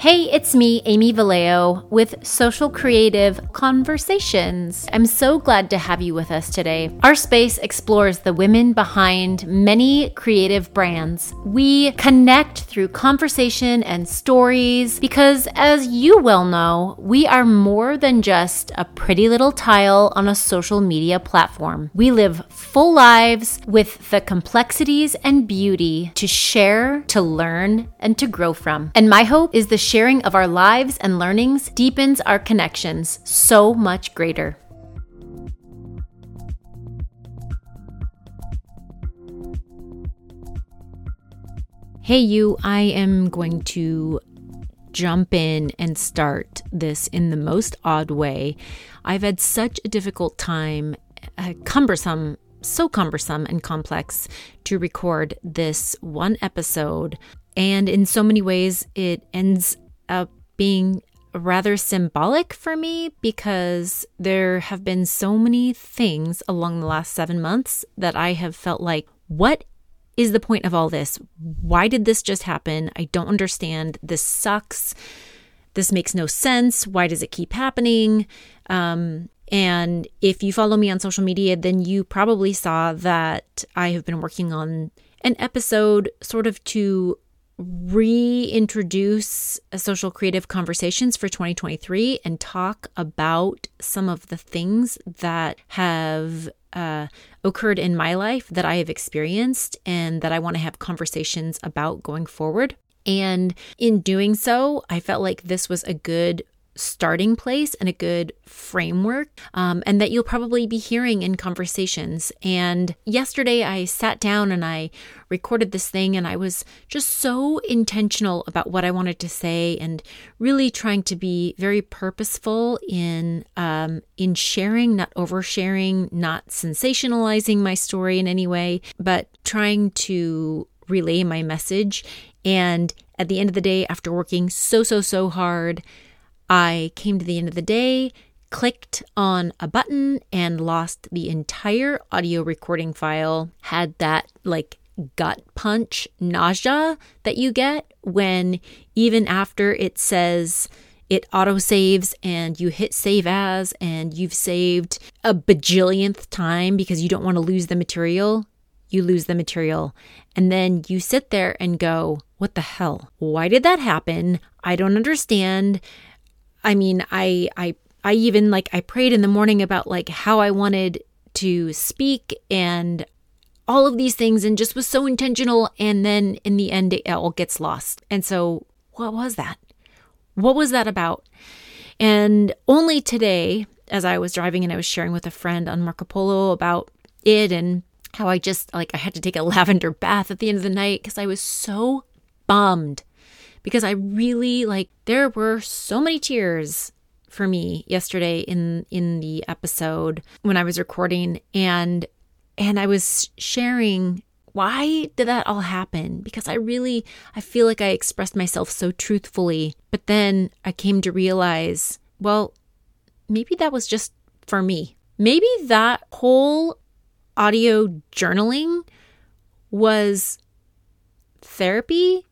Hey, it's me, Amy Vallejo, with Social Creative Conversations. I'm so glad to have you with us today. Our space explores the women behind many creative brands. We connect through conversation and stories because, as you well know, we are more than just a pretty little tile on a social media platform. We live full lives with the complexities and beauty to share, to learn, and to grow from. And my hope is the sharing of our lives and learnings deepens our connections so much greater. Hey, you, I am going to jump in and start this in the most odd way. I've had such a difficult time, uh, cumbersome, so cumbersome and complex to record this one episode. And in so many ways, it ends up being rather symbolic for me because there have been so many things along the last seven months that I have felt like, what is the point of all this? Why did this just happen? I don't understand. This sucks. This makes no sense. Why does it keep happening? Um, and if you follow me on social media, then you probably saw that I have been working on an episode sort of to reintroduce social creative conversations for 2023 and talk about some of the things that have uh, occurred in my life that I have experienced and that I want to have conversations about going forward. And in doing so, I felt like this was a good starting place and a good framework, um, and that you'll probably be hearing in conversations. And yesterday, I sat down and I recorded this thing, and I was just so intentional about what I wanted to say, and really trying to be very purposeful in um, in sharing, not oversharing, not sensationalizing my story in any way, but trying to relay my message. And at the end of the day, after working so so so hard I came to the end of the day, clicked on a button, and lost the entire audio recording file. Had that like gut punch nausea that you get when even after it says it auto saves and you hit save as and you've saved a bajillionth time because you don't want to lose the material, you lose the material. And then you sit there and go, What the hell? Why did that happen? I don't understand. I mean, I I I even like I prayed in the morning about like how I wanted to speak and all of these things and just was so intentional and then in the end it all gets lost. And so what was that? What was that about? And only today as I was driving and I was sharing with a friend on Marco Polo about it and how I just like I had to take a lavender bath at the end of the night because I was so bummed because I really like there were so many tears for me yesterday in in the episode when I was recording and and I was sharing why did that all happen? Because I really I feel like I expressed myself so truthfully but then I came to realize well maybe that was just for me. Maybe that whole audio journaling was therapy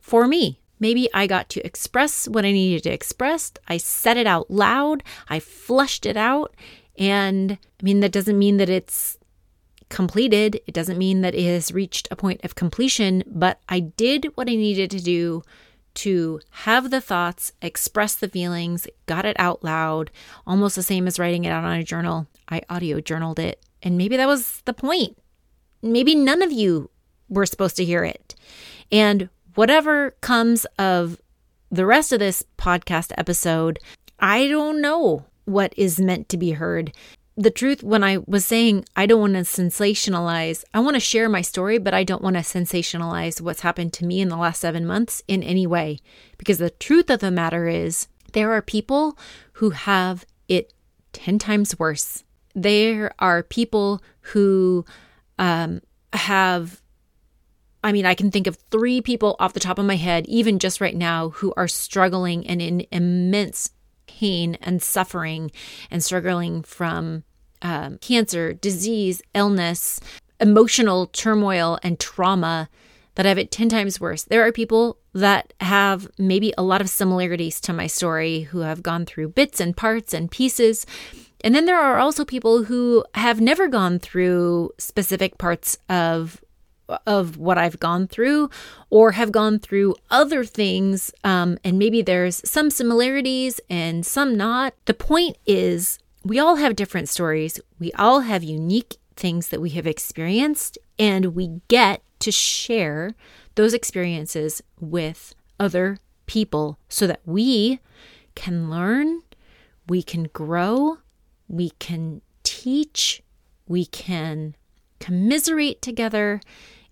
for me Maybe I got to express what I needed to express. I said it out loud. I flushed it out. And I mean, that doesn't mean that it's completed. It doesn't mean that it has reached a point of completion, but I did what I needed to do to have the thoughts, express the feelings, got it out loud, almost the same as writing it out on a journal. I audio journaled it. And maybe that was the point. Maybe none of you were supposed to hear it. And whatever comes of the rest of this podcast episode, I don't know what is meant to be heard. The truth, when I was saying I don't want to sensationalize, I want to share my story, but I don't want to sensationalize what's happened to me in the last seven months in any way. Because the truth of the matter is, there are people who have it 10 times worse. There are people who um, have I mean, I can think of three people off the top of my head, even just right now, who are struggling and in immense pain and suffering and struggling from um, cancer, disease, illness, emotional turmoil, and trauma that have it 10 times worse. There are people that have maybe a lot of similarities to my story who have gone through bits and parts and pieces. And then there are also people who have never gone through specific parts of of what I've gone through or have gone through other things um, and maybe there's some similarities and some not. The point is we all have different stories. We all have unique things that we have experienced and we get to share those experiences with other people so that we can learn, we can grow, we can teach, we can commiserate together,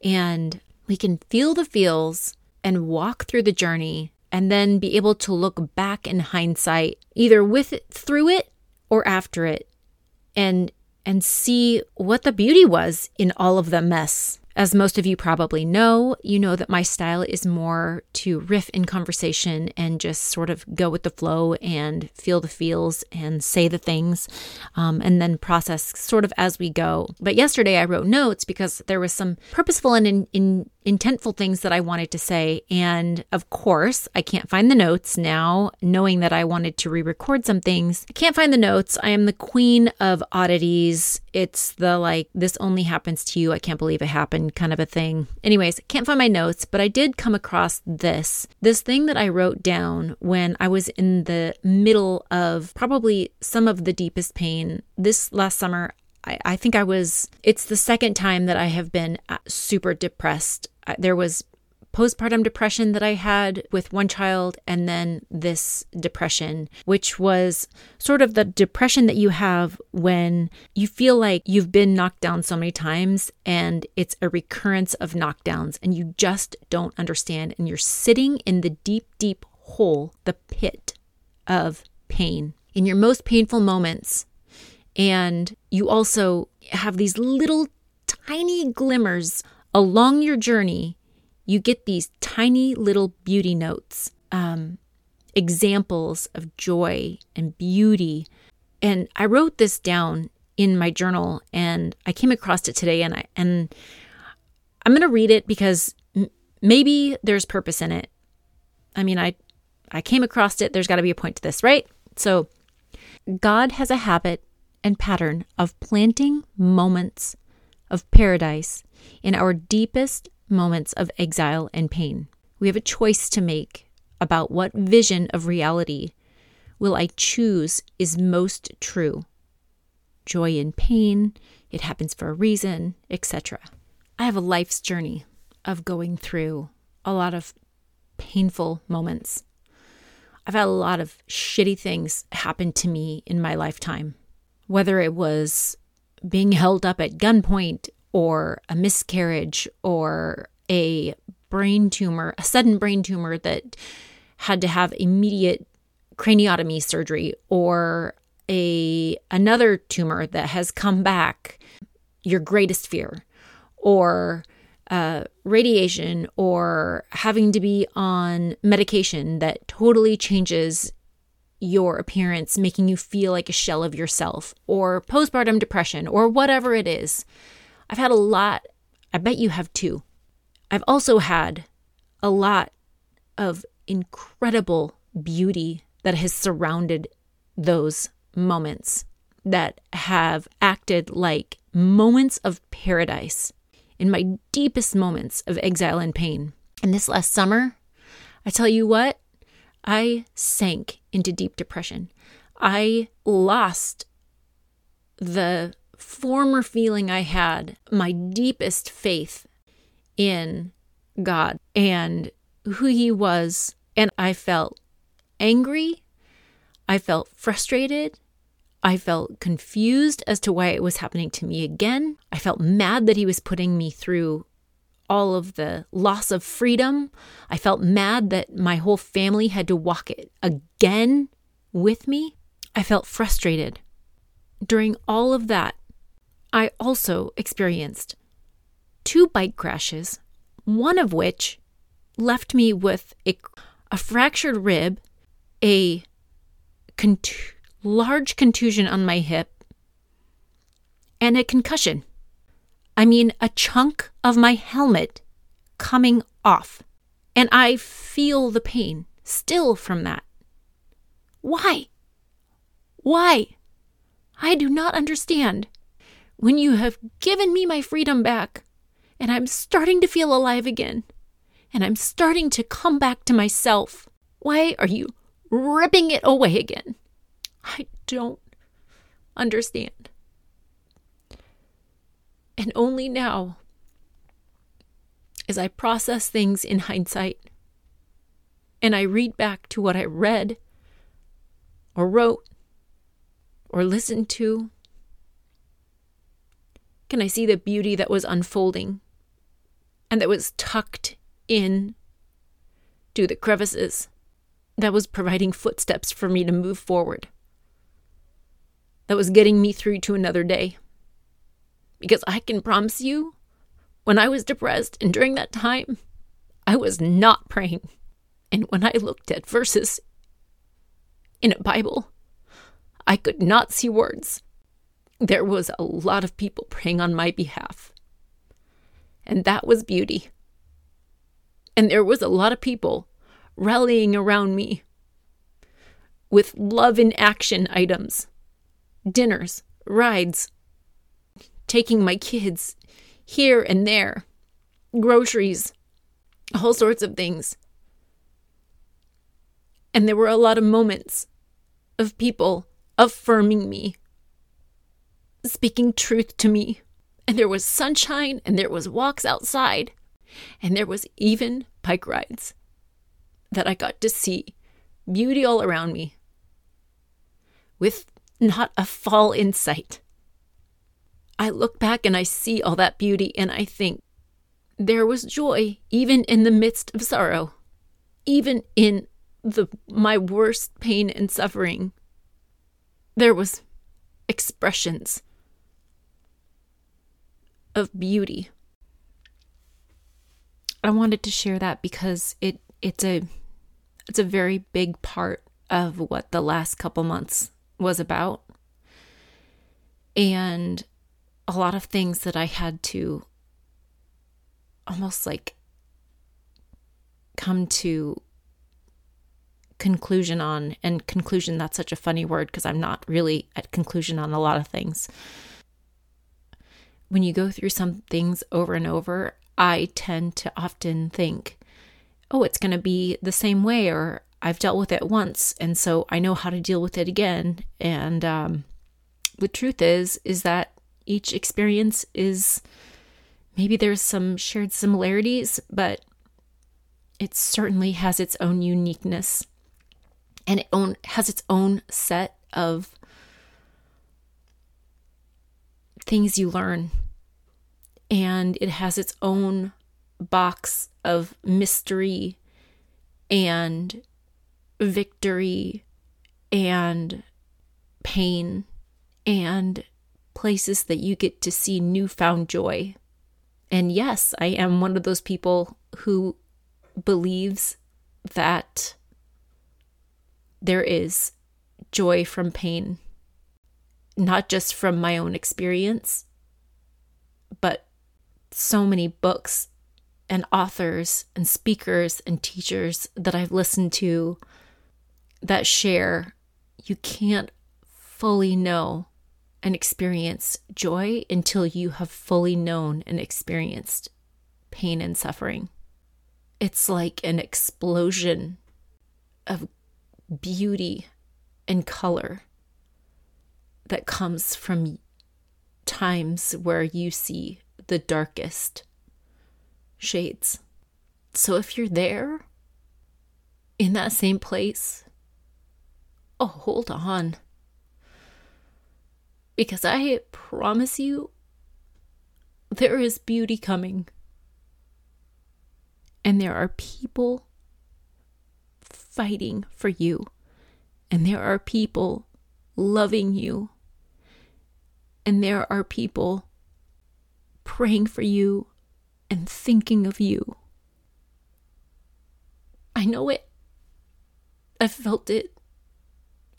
and we can feel the feels and walk through the journey and then be able to look back in hindsight either with it through it or after it and and see what the beauty was in all of the mess as most of you probably know, you know that my style is more to riff in conversation and just sort of go with the flow and feel the feels and say the things um, and then process sort of as we go. But yesterday I wrote notes because there was some purposeful and in, in intentful things that I wanted to say. And of course, I can't find the notes now, knowing that I wanted to re record some things. I can't find the notes. I am the queen of oddities. It's the like, this only happens to you. I can't believe it happened kind of a thing. Anyways, can't find my notes, but I did come across this. This thing that I wrote down when I was in the middle of probably some of the deepest pain. This last summer, I, I think I was, it's the second time that I have been uh, super depressed. There was postpartum depression that I had with one child, and then this depression, which was sort of the depression that you have when you feel like you've been knocked down so many times and it's a recurrence of knockdowns and you just don't understand. And you're sitting in the deep, deep hole, the pit of pain. In your most painful moments, and you also have these little tiny glimmers along your journey. You get these tiny little beauty notes, um, examples of joy and beauty. And I wrote this down in my journal and I came across it today and I and I'm going to read it because m- maybe there's purpose in it. I mean, I I came across it. There's got to be a point to this, right? So, God has a habit and pattern of planting moments of paradise in our deepest moments of exile and pain. We have a choice to make about what vision of reality will I choose is most true. Joy in pain, it happens for a reason, etc. I have a life's journey of going through a lot of painful moments. I've had a lot of shitty things happen to me in my lifetime whether it was being held up at gunpoint or a miscarriage or a brain tumor, a sudden brain tumor that had to have immediate craniotomy surgery or a another tumor that has come back your greatest fear or uh, radiation or having to be on medication that totally changes your appearance making you feel like a shell of yourself, or postpartum depression, or whatever it is. I've had a lot. I bet you have too. I've also had a lot of incredible beauty that has surrounded those moments that have acted like moments of paradise in my deepest moments of exile and pain. And this last summer, I tell you what, I sank into deep depression. I lost the former feeling I had, my deepest faith in God and who He was. And I felt angry. I felt frustrated. I felt confused as to why it was happening to me again. I felt mad that He was putting me through all of the loss of freedom. I felt mad that my whole family had to walk it again with me. I felt frustrated. During all of that, I also experienced two bike crashes, one of which left me with a, a fractured rib, a large contusion on my hip, and a concussion. I mean, a chunk of my helmet coming off. And I feel the pain still from that. Why? Why? I do not understand. When you have given me my freedom back, and I'm starting to feel alive again, and I'm starting to come back to myself, why are you ripping it away again? I don't understand. And only now, as I process things in hindsight, and I read back to what I read, or wrote, or listened to, can I see the beauty that was unfolding and that was tucked in to the crevices that was providing footsteps for me to move forward, that was getting me through to another day. Because I can promise you, when I was depressed and during that time, I was not praying. And when I looked at verses in a Bible, I could not see words. There was a lot of people praying on my behalf. And that was beauty. And there was a lot of people rallying around me with love in action items, dinners, rides, taking my kids here and there, groceries, all sorts of things. And there were a lot of moments of people affirming me, speaking truth to me. And there was sunshine, and there was walks outside, and there was even bike rides that I got to see beauty all around me with not a fall in sight. I look back and I see all that beauty and I think there was joy even in the midst of sorrow, even in the my worst pain and suffering. There was expressions of beauty. I wanted to share that because it it's a it's a very big part of what the last couple months was about. And a lot of things that I had to almost like come to conclusion on and conclusion that's such a funny word because I'm not really at conclusion on a lot of things. When you go through some things over and over, I tend to often think, "Oh, it's going to be the same way or I've dealt with it once and so I know how to deal with it again." And um the truth is is that each experience is maybe there's some shared similarities, but it certainly has its own uniqueness and it own has its own set of things you learn and it has its own box of mystery and victory and pain and places that you get to see newfound joy. And yes, I am one of those people who believes that there is joy from pain, not just from my own experience, but so many books and authors and speakers and teachers that I've listened to that share you can't fully know and experience joy until you have fully known and experienced pain and suffering. It's like an explosion of beauty and color that comes from times where you see the darkest shades. So if you're there in that same place, oh, hold on. Because I promise you, there is beauty coming. And there are people fighting for you. And there are people loving you. And there are people praying for you and thinking of you. I know it. I've felt it.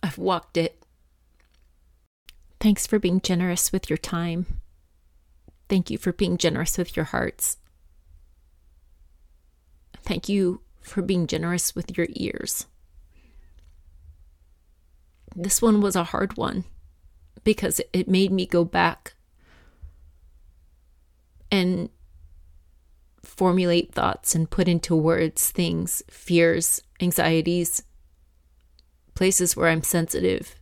I've walked it. Thanks for being generous with your time. Thank you for being generous with your hearts. Thank you for being generous with your ears. This one was a hard one because it made me go back and formulate thoughts and put into words things, fears, anxieties, places where I'm sensitive.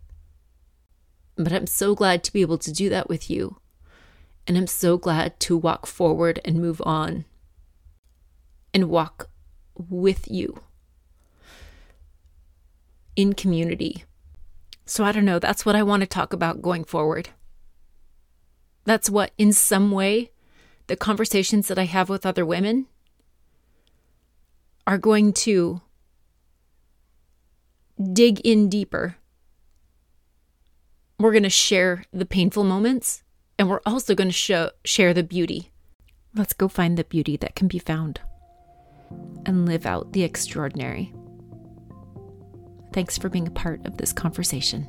But I'm so glad to be able to do that with you. And I'm so glad to walk forward and move on and walk with you in community. So I don't know, that's what I want to talk about going forward. That's what, in some way, the conversations that I have with other women are going to dig in deeper. We're going to share the painful moments and we're also going to show, share the beauty. Let's go find the beauty that can be found and live out the extraordinary. Thanks for being a part of this conversation.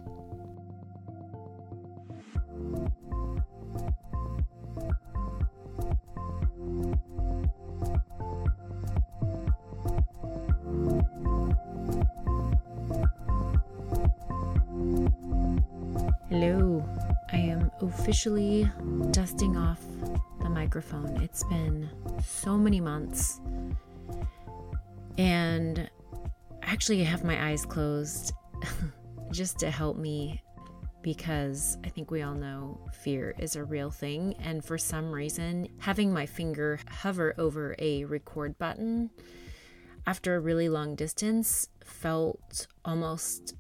Hello, I am officially dusting off the microphone. It's been so many months, and actually, I have my eyes closed just to help me because I think we all know fear is a real thing. And for some reason, having my finger hover over a record button after a really long distance felt almost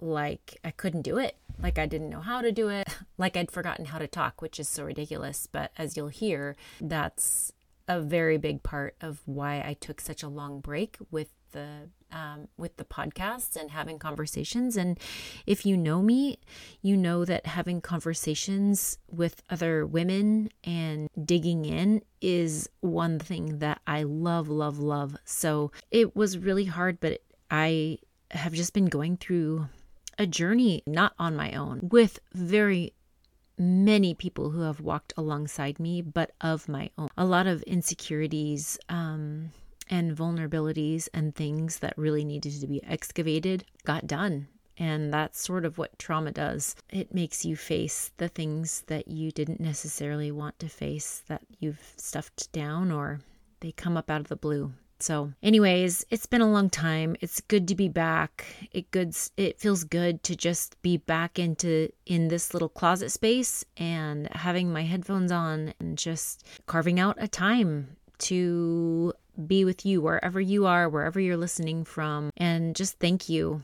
like I couldn't do it, like I didn't know how to do it, like I'd forgotten how to talk, which is so ridiculous. But as you'll hear, that's a very big part of why I took such a long break with the um, with the podcast and having conversations. And if you know me, you know that having conversations with other women and digging in is one thing that I love, love, love. So it was really hard, but I have just been going through a journey not on my own with very many people who have walked alongside me, but of my own. A lot of insecurities um, and vulnerabilities and things that really needed to be excavated got done. And that's sort of what trauma does. It makes you face the things that you didn't necessarily want to face, that you've stuffed down, or they come up out of the blue. So, anyways, it's been a long time. It's good to be back. It good it feels good to just be back into in this little closet space and having my headphones on and just carving out a time to be with you wherever you are, wherever you're listening from. And just thank you.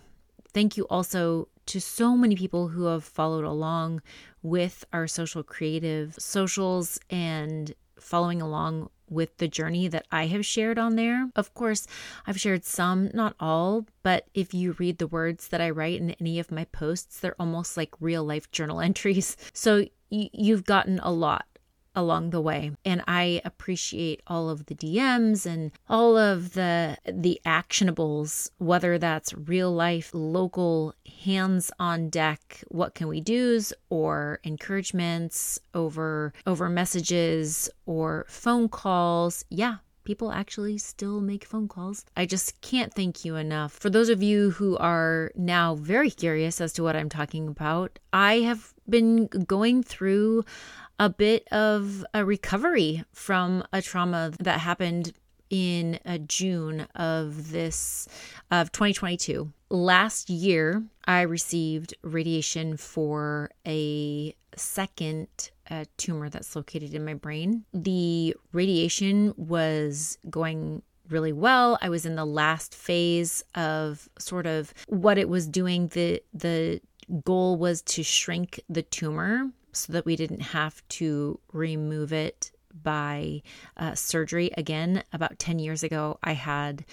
Thank you also to so many people who have followed along with our social creative socials and following along with the journey that I have shared on there. Of course, I've shared some, not all, but if you read the words that I write in any of my posts, they're almost like real life journal entries. So you've gotten a lot along the way and i appreciate all of the dms and all of the the actionables whether that's real life local hands on deck what can we do's or encouragements over over messages or phone calls yeah people actually still make phone calls. I just can't thank you enough. For those of you who are now very curious as to what I'm talking about, I have been going through a bit of a recovery from a trauma that happened in uh, June of this of 2022. Last year, I received radiation for a second uh, tumor that's located in my brain. The radiation was going really well. I was in the last phase of sort of what it was doing. The the goal was to shrink the tumor so that we didn't have to remove it by uh, surgery. Again, about 10 years ago, I had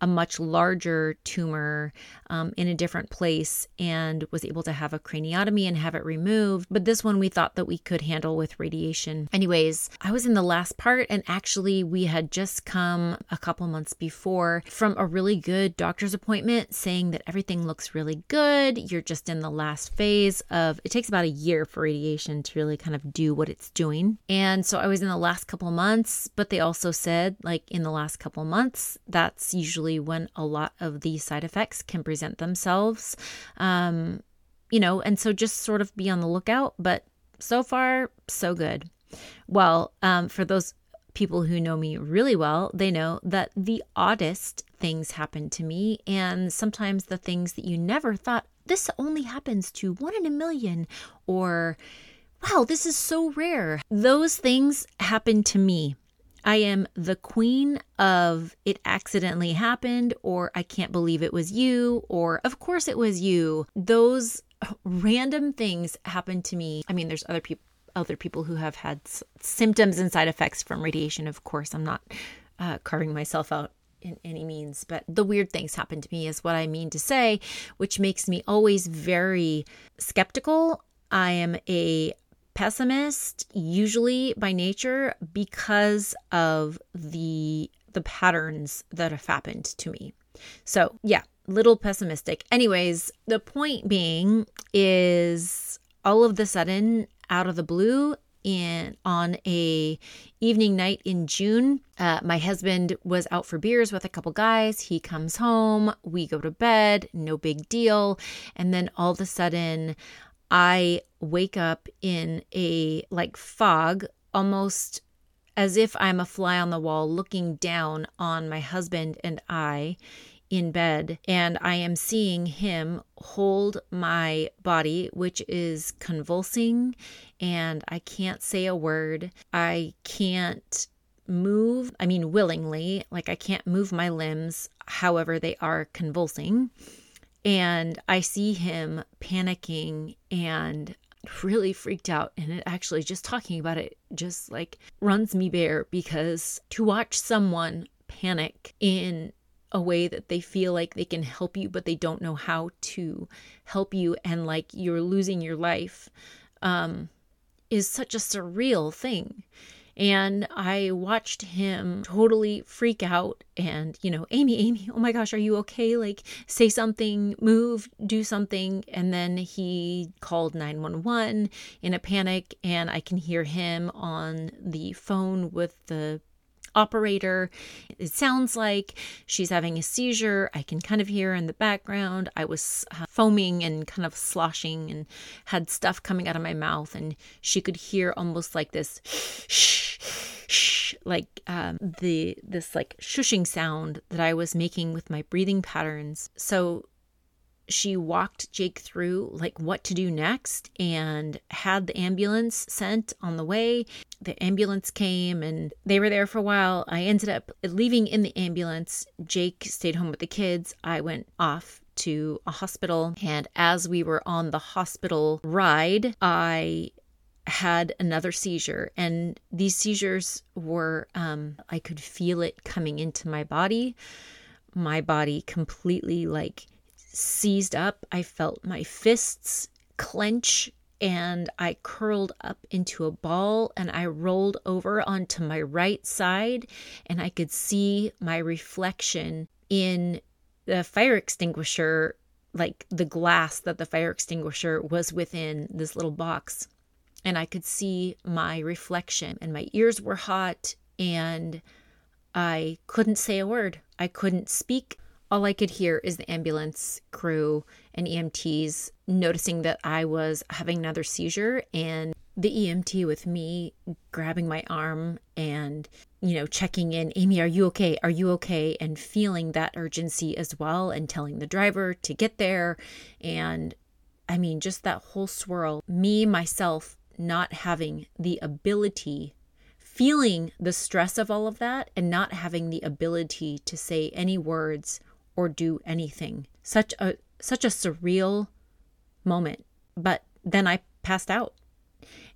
a much larger tumor um, in a different place and was able to have a craniotomy and have it removed. But this one we thought that we could handle with radiation. Anyways, I was in the last part, and actually, we had just come a couple months before from a really good doctor's appointment saying that everything looks really good. You're just in the last phase of it takes about a year for radiation to really kind of do what it's doing. And so I was in the last couple months, but they also said, like, in the last couple months, that's usually when a lot of the side effects can present themselves. Um, you know, and so just sort of be on the lookout. But so far, so good. Well, um, for those people who know me really well, they know that the oddest things happen to me, and sometimes the things that you never thought this only happens to one in a million, or wow, this is so rare. Those things happen to me. I am the queen of it accidentally happened, or I can't believe it was you, or of course it was you. Those random things happen to me. I mean, there's other people other people who have had s- symptoms and side effects from radiation. Of course, I'm not uh, carving myself out in any means, but the weird things happen to me is what I mean to say, which makes me always very skeptical. I am a pessimist usually by nature because of the the patterns that have happened to me. So, yeah, little pessimistic. Anyways, the point being is all of the sudden out of the blue in on a evening night in June. Uh, my husband was out for beers with a couple guys. He comes home, we go to bed, no big deal, and then all of a sudden, I wake up in a like fog, almost as if I'm a fly on the wall looking down on my husband and I in bed and I am seeing him hold my body, which is convulsing, and I can't say a word. I can't move, I mean, willingly, like I can't move my limbs, however, they are convulsing. And I see him panicking and really freaked out and it actually just talking about it just like runs me bare because to watch someone panic in a way that they feel like they can help you, but they don't know how to help you, and like you're losing your life, um, is such a surreal thing. And I watched him totally freak out and, you know, Amy, Amy, oh my gosh, are you okay? Like, say something, move, do something. And then he called 911 in a panic, and I can hear him on the phone with the operator. It sounds like she's having a seizure. I can kind of hear in the background. I was uh, foaming and kind of sloshing and had stuff coming out of my mouth, and she could hear almost like this shh, shh, like um, the this like shushing sound that I was making with my breathing patterns. So she walked Jake through like what to do next and had the ambulance sent on the way. The ambulance came and they were there for a while. I ended up leaving in the ambulance. Jake stayed home with the kids. I went off to a hospital and as we were on the hospital ride, I had another seizure and these seizures were um I could feel it coming into my body. My body completely like seized up. I felt my fists clench and I curled up into a ball and I rolled over onto my right side and I could see my reflection in the fire extinguisher, like the glass that the fire extinguisher was within this little box. And I could see my reflection and my ears were hot and I couldn't say a word. I couldn't speak all I could hear is the ambulance crew and EMTs noticing that I was having another seizure and the EMT with me grabbing my arm and, you know, checking in, Amy, are you okay? Are you okay? And feeling that urgency as well and telling the driver to get there. And I mean, just that whole swirl, me, myself, not having the ability feeling the stress of all of that and not having the ability to say any words or do anything. Such a such a surreal moment. But then I passed out.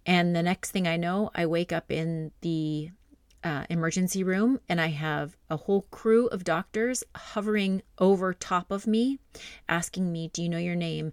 And the next thing I know, I wake up in the uh, emergency room and I have a whole crew of doctors hovering over top of me, asking me, Do you know your name?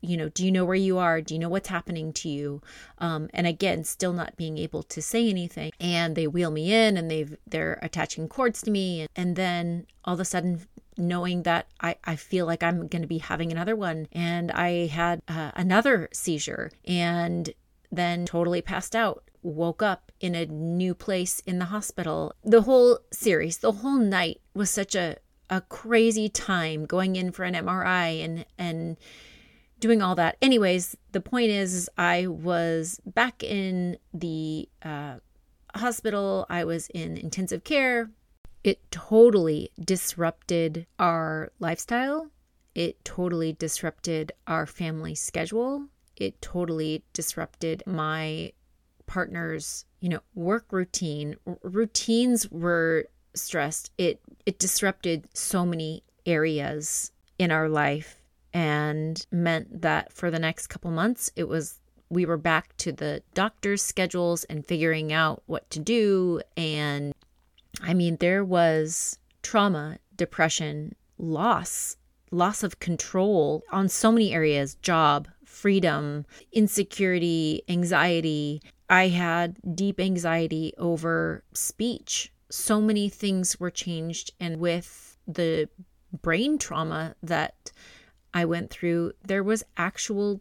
You know, do you know where you are? Do you know what's happening to you? Um, and again, still not being able to say anything. And they wheel me in and they've they're attaching cords to me. And, and then all of a sudden knowing that I, I feel like I'm going to be having another one. And I had uh, another seizure and then totally passed out woke up in a new place in the hospital. The whole series, the whole night was such a, a crazy time going in for an MRI and, and doing all that. Anyways, the point is, I was back in the uh, hospital, I was in intensive care. It totally disrupted our lifestyle. It totally disrupted our family schedule. It totally disrupted my partner's, you know, work routine. R- routines were stressed. It it disrupted so many areas in our life and meant that for the next couple months it was we were back to the doctor's schedules and figuring out what to do and I mean there was trauma, depression, loss, loss of control on so many areas, job, freedom, insecurity, anxiety, I had deep anxiety over speech. So many things were changed. And with the brain trauma that I went through, there was actual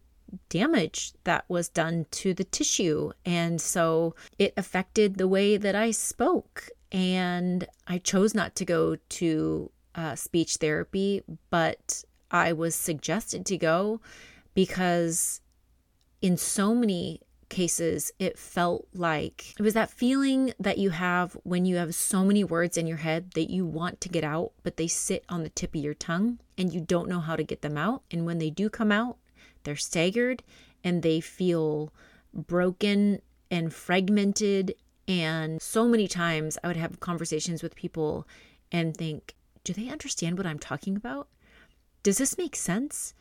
damage that was done to the tissue. And so it affected the way that I spoke. And I chose not to go to uh, speech therapy, but I was suggested to go because in so many cases, it felt like it was that feeling that you have when you have so many words in your head that you want to get out, but they sit on the tip of your tongue and you don't know how to get them out. And when they do come out, they're staggered and they feel broken and fragmented. And so many times I would have conversations with people and think, do they understand what I'm talking about? Does this make sense?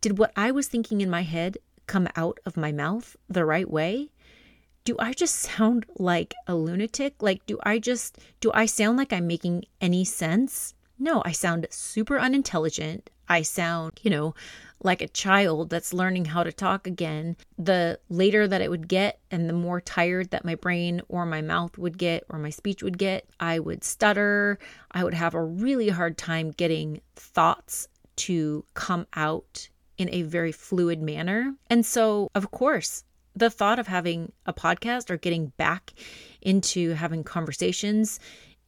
Did what I was thinking in my head come out of my mouth the right way? Do I just sound like a lunatic? Like, do I just, do I sound like I'm making any sense? No, I sound super unintelligent. I sound, you know, like a child that's learning how to talk again. The later that it would get and the more tired that my brain or my mouth would get or my speech would get, I would stutter. I would have a really hard time getting thoughts to come out in a very fluid manner. And so, of course, the thought of having a podcast or getting back into having conversations,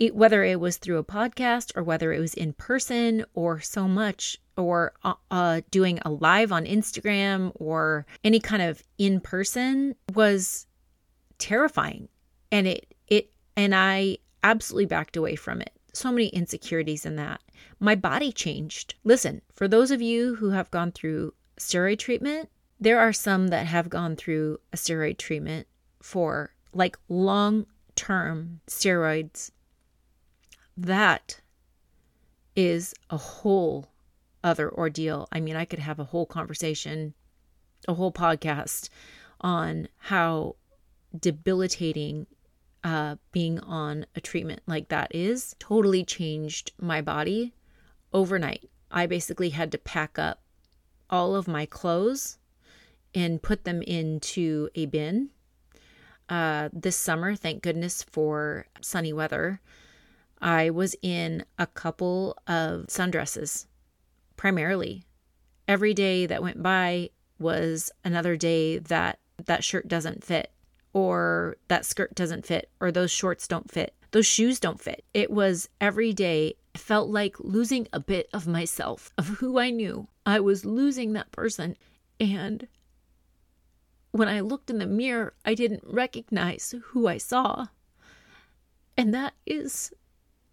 it, whether it was through a podcast or whether it was in person or so much, or uh, uh, doing a live on Instagram or any kind of in person, was terrifying. And it, it, and I absolutely backed away from it. So many insecurities in that my body changed. Listen, for those of you who have gone through steroid treatment, there are some that have gone through a steroid treatment for like long term steroids. That is a whole other ordeal. I mean, I could have a whole conversation, a whole podcast on how debilitating uh, being on a treatment like that is. Totally changed my body overnight. I basically had to pack up all of my clothes and put them into a bin. Uh, this summer, thank goodness for sunny weather, I was in a couple of sundresses, primarily. Every day that went by was another day that that shirt doesn't fit, or that skirt doesn't fit, or those shorts don't fit, those shoes don't fit. It was every day I felt like losing a bit of myself, of who I knew. I was losing that person. And when I looked in the mirror, I didn't recognize who I saw. And that is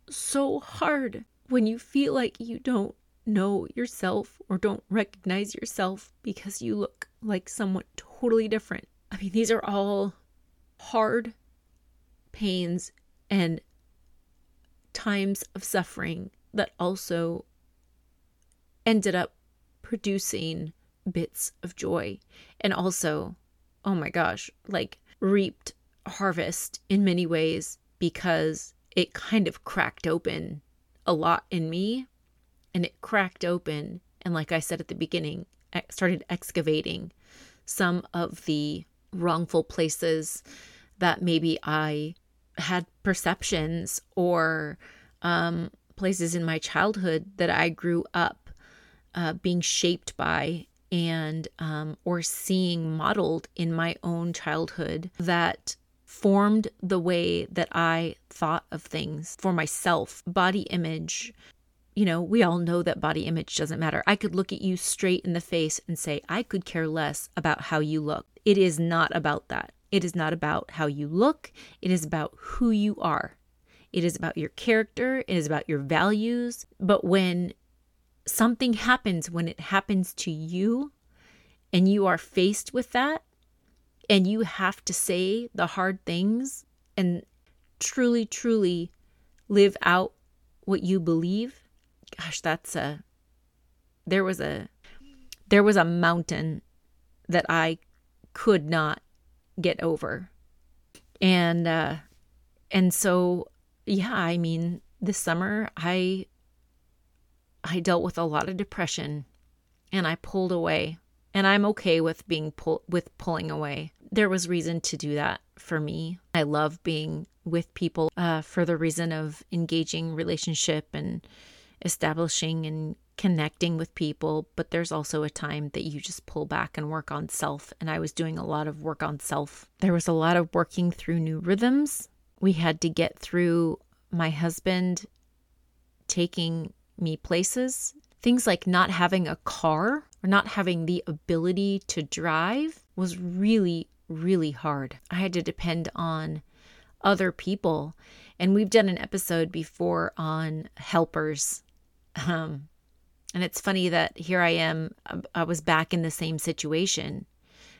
so hard when you feel like you don't know yourself or don't recognize yourself because you look like someone totally different. I mean, these are all hard pains and times of suffering that also ended up producing bits of joy and also, oh my gosh, like reaped harvest in many ways because it kind of cracked open a lot in me and it cracked open and like I said at the beginning, I started excavating some of the wrongful places that maybe I had perceptions or um, places in my childhood that I grew up uh, being shaped by and um, or seeing modeled in my own childhood that formed the way that I thought of things for myself, body image. You know, we all know that body image doesn't matter. I could look at you straight in the face and say, I could care less about how you look. It is not about that. It is not about how you look. It is about who you are. It is about your character. It is about your values. But when something happens, when it happens to you, and you are faced with that, and you have to say the hard things and truly, truly live out what you believe, gosh, that's a, there was a, there was a mountain that I could not get over. And, uh, and so, yeah, I mean, this summer I, I dealt with a lot of depression and I pulled away and I'm okay with being pull with pulling away. There was reason to do that for me. I love being with people uh, for the reason of engaging relationship and establishing and connecting with people, but there's also a time that you just pull back and work on self. And I was doing a lot of work on self. There was a lot of working through new rhythms. We had to get through my husband taking me places. Things like not having a car or not having the ability to drive was really, really hard. I had to depend on other people. And we've done an episode before on helpers. Um, and it's funny that here I am, I was back in the same situation,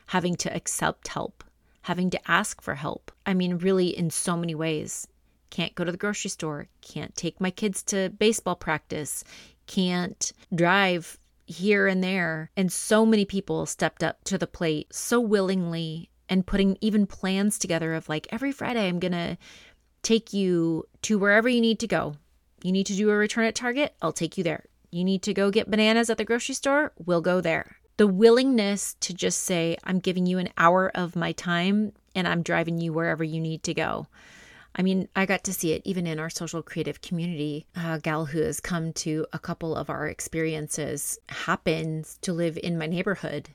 having to accept help, having to ask for help. I mean, really, in so many ways. Can't go to the grocery store, can't take my kids to baseball practice, can't drive here and there. And so many people stepped up to the plate so willingly and putting even plans together of like every Friday, I'm going to take you to wherever you need to go. You need to do a return at Target, I'll take you there. You need to go get bananas at the grocery store, we'll go there. The willingness to just say, I'm giving you an hour of my time and I'm driving you wherever you need to go. I mean, I got to see it even in our social creative community. A gal who has come to a couple of our experiences happens to live in my neighborhood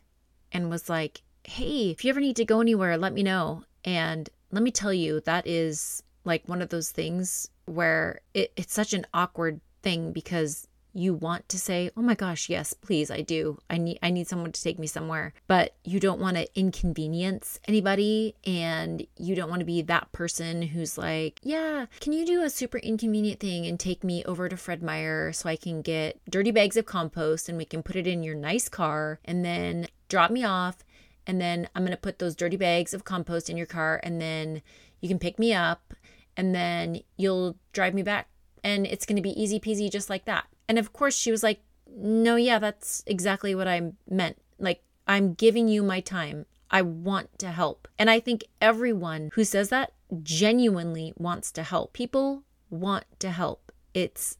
and was like, hey, if you ever need to go anywhere, let me know. And let me tell you, that is like one of those things where it, it's such an awkward thing because you want to say, "Oh my gosh, yes, please, I do. I need I need someone to take me somewhere." But you don't want to inconvenience anybody and you don't want to be that person who's like, "Yeah, can you do a super inconvenient thing and take me over to Fred Meyer so I can get dirty bags of compost and we can put it in your nice car and then drop me off and then I'm going to put those dirty bags of compost in your car and then you can pick me up and then you'll drive me back and it's going to be easy peasy just like that. And of course, she was like, No, yeah, that's exactly what I meant. Like, I'm giving you my time. I want to help. And I think everyone who says that genuinely wants to help. People want to help. It's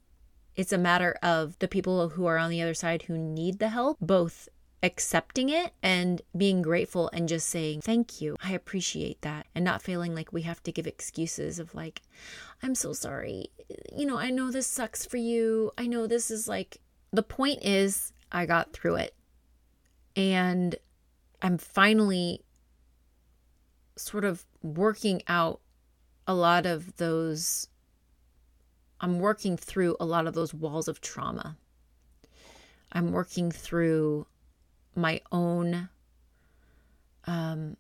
it's a matter of the people who are on the other side who need the help, both accepting it and being grateful and just saying, Thank you. I appreciate that. And not feeling like we have to give excuses of like, I'm so sorry. You know, I know this sucks for you. I know this is like, the point is, I got through it. And I'm finally sort of working out a lot of those. I'm working through a lot of those walls of trauma. I'm working through my own um,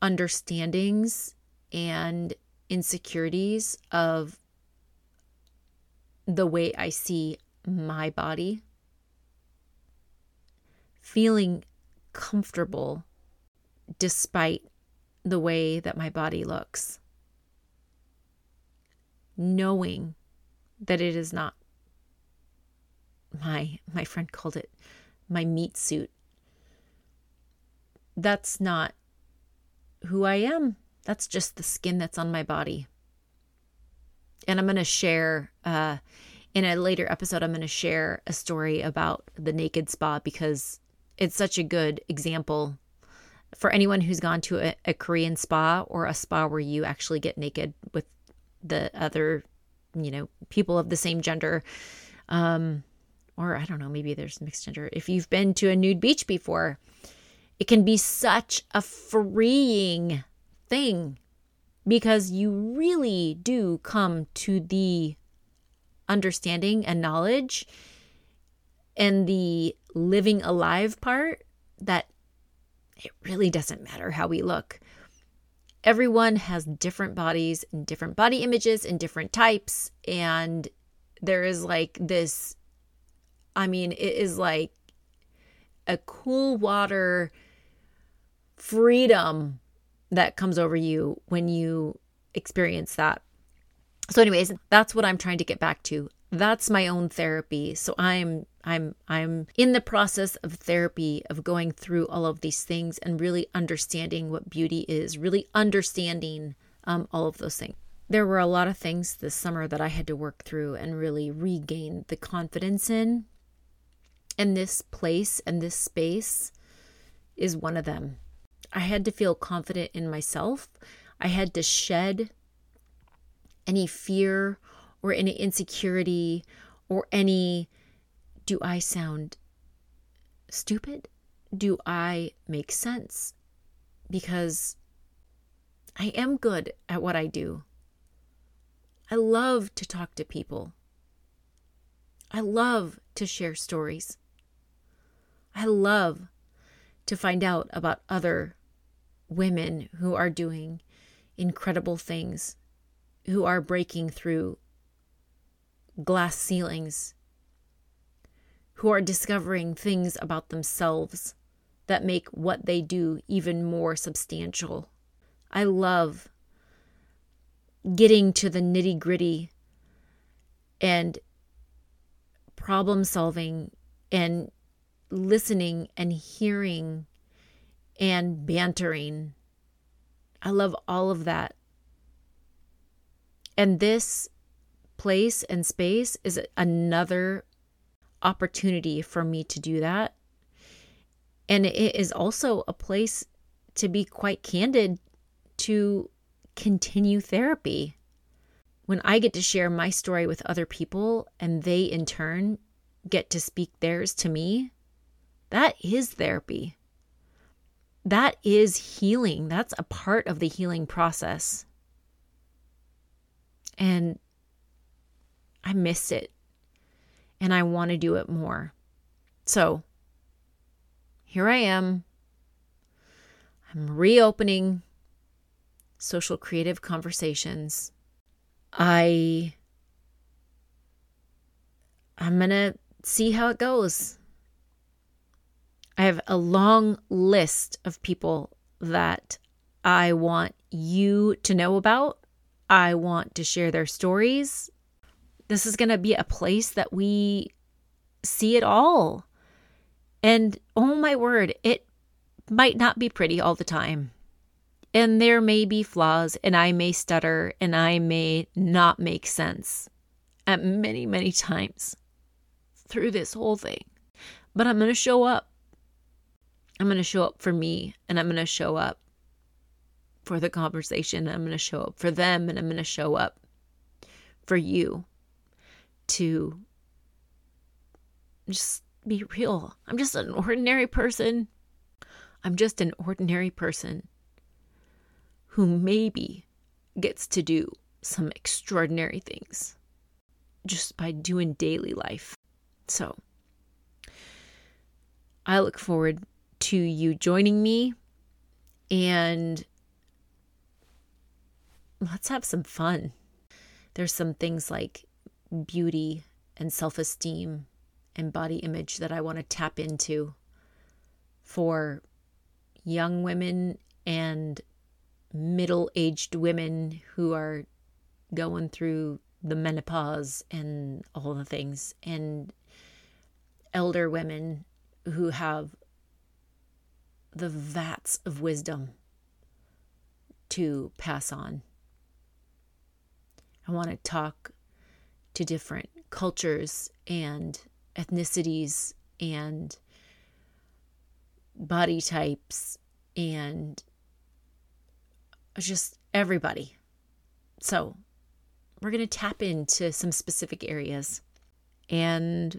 understandings and insecurities of the way I see my body, feeling comfortable despite the way that my body looks, knowing that it is not my my friend called it my meat suit that's not who I am. That's just the skin that's on my body. And I'm going to share uh, in a later episode, I'm going to share a story about the naked spa because it's such a good example for anyone who's gone to a, a Korean spa or a spa where you actually get naked with the other, you know, people of the same gender. Um, or I don't know, maybe there's mixed gender. If you've been to a nude beach before, it can be such a freeing thing because you really do come to the understanding and knowledge and the living alive part that it really doesn't matter how we look. Everyone has different bodies and different body images and different types. And there is like this, I mean, it is like a cool water freedom that comes over you when you experience that. So anyways, that's what I'm trying to get back to. That's my own therapy. So I'm I'm I'm in the process of therapy of going through all of these things and really understanding what beauty is, really understanding um, all of those things. There were a lot of things this summer that I had to work through and really regain the confidence in. And this place and this space is one of them. I had to feel confident in myself. I had to shed any fear or any insecurity or any do I sound stupid? Do I make sense? Because I am good at what I do. I love to talk to people. I love to share stories. I love to find out about other women who are doing incredible things, who are breaking through glass ceilings, who are discovering things about themselves that make what they do even more substantial. I love getting to the nitty gritty and problem solving and listening and hearing and bantering. I love all of that. And this place and space is another opportunity for me to do that. And it is also a place to be quite candid to continue therapy. When I get to share my story with other people and they in turn get to speak theirs to me, that is therapy that is healing. That's a part of the healing process. And I miss it. And I want to do it more. So here I am. I'm reopening social creative conversations. I I'm going to see how it goes. I have a long list of people that I want you to know about. I want to share their stories. This is going to be a place that we see it all. And oh my word, it might not be pretty all the time. And there may be flaws, and I may stutter, and I may not make sense at many, many times through this whole thing. But I'm going to show up. I'm going to show up for me and I'm going to show up for the conversation. I'm going to show up for them and I'm going to show up for you to just be real. I'm just an ordinary person. I'm just an ordinary person who maybe gets to do some extraordinary things just by doing daily life. So, I look forward to you joining me and let's have some fun. There's some things like beauty and self esteem and body image that I want to tap into for young women and middle aged women who are going through the menopause and all the things, and elder women who have the vats of wisdom to pass on. I want to talk to different cultures and ethnicities and body types and just everybody. So, we're going to tap into some specific areas. And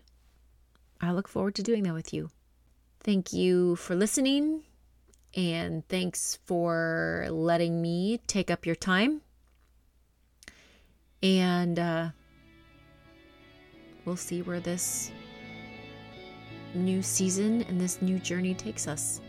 I look forward to doing that with you. Thank you for listening. And thanks for letting me take up your time. And uh, we'll see where this new season and this new journey takes us.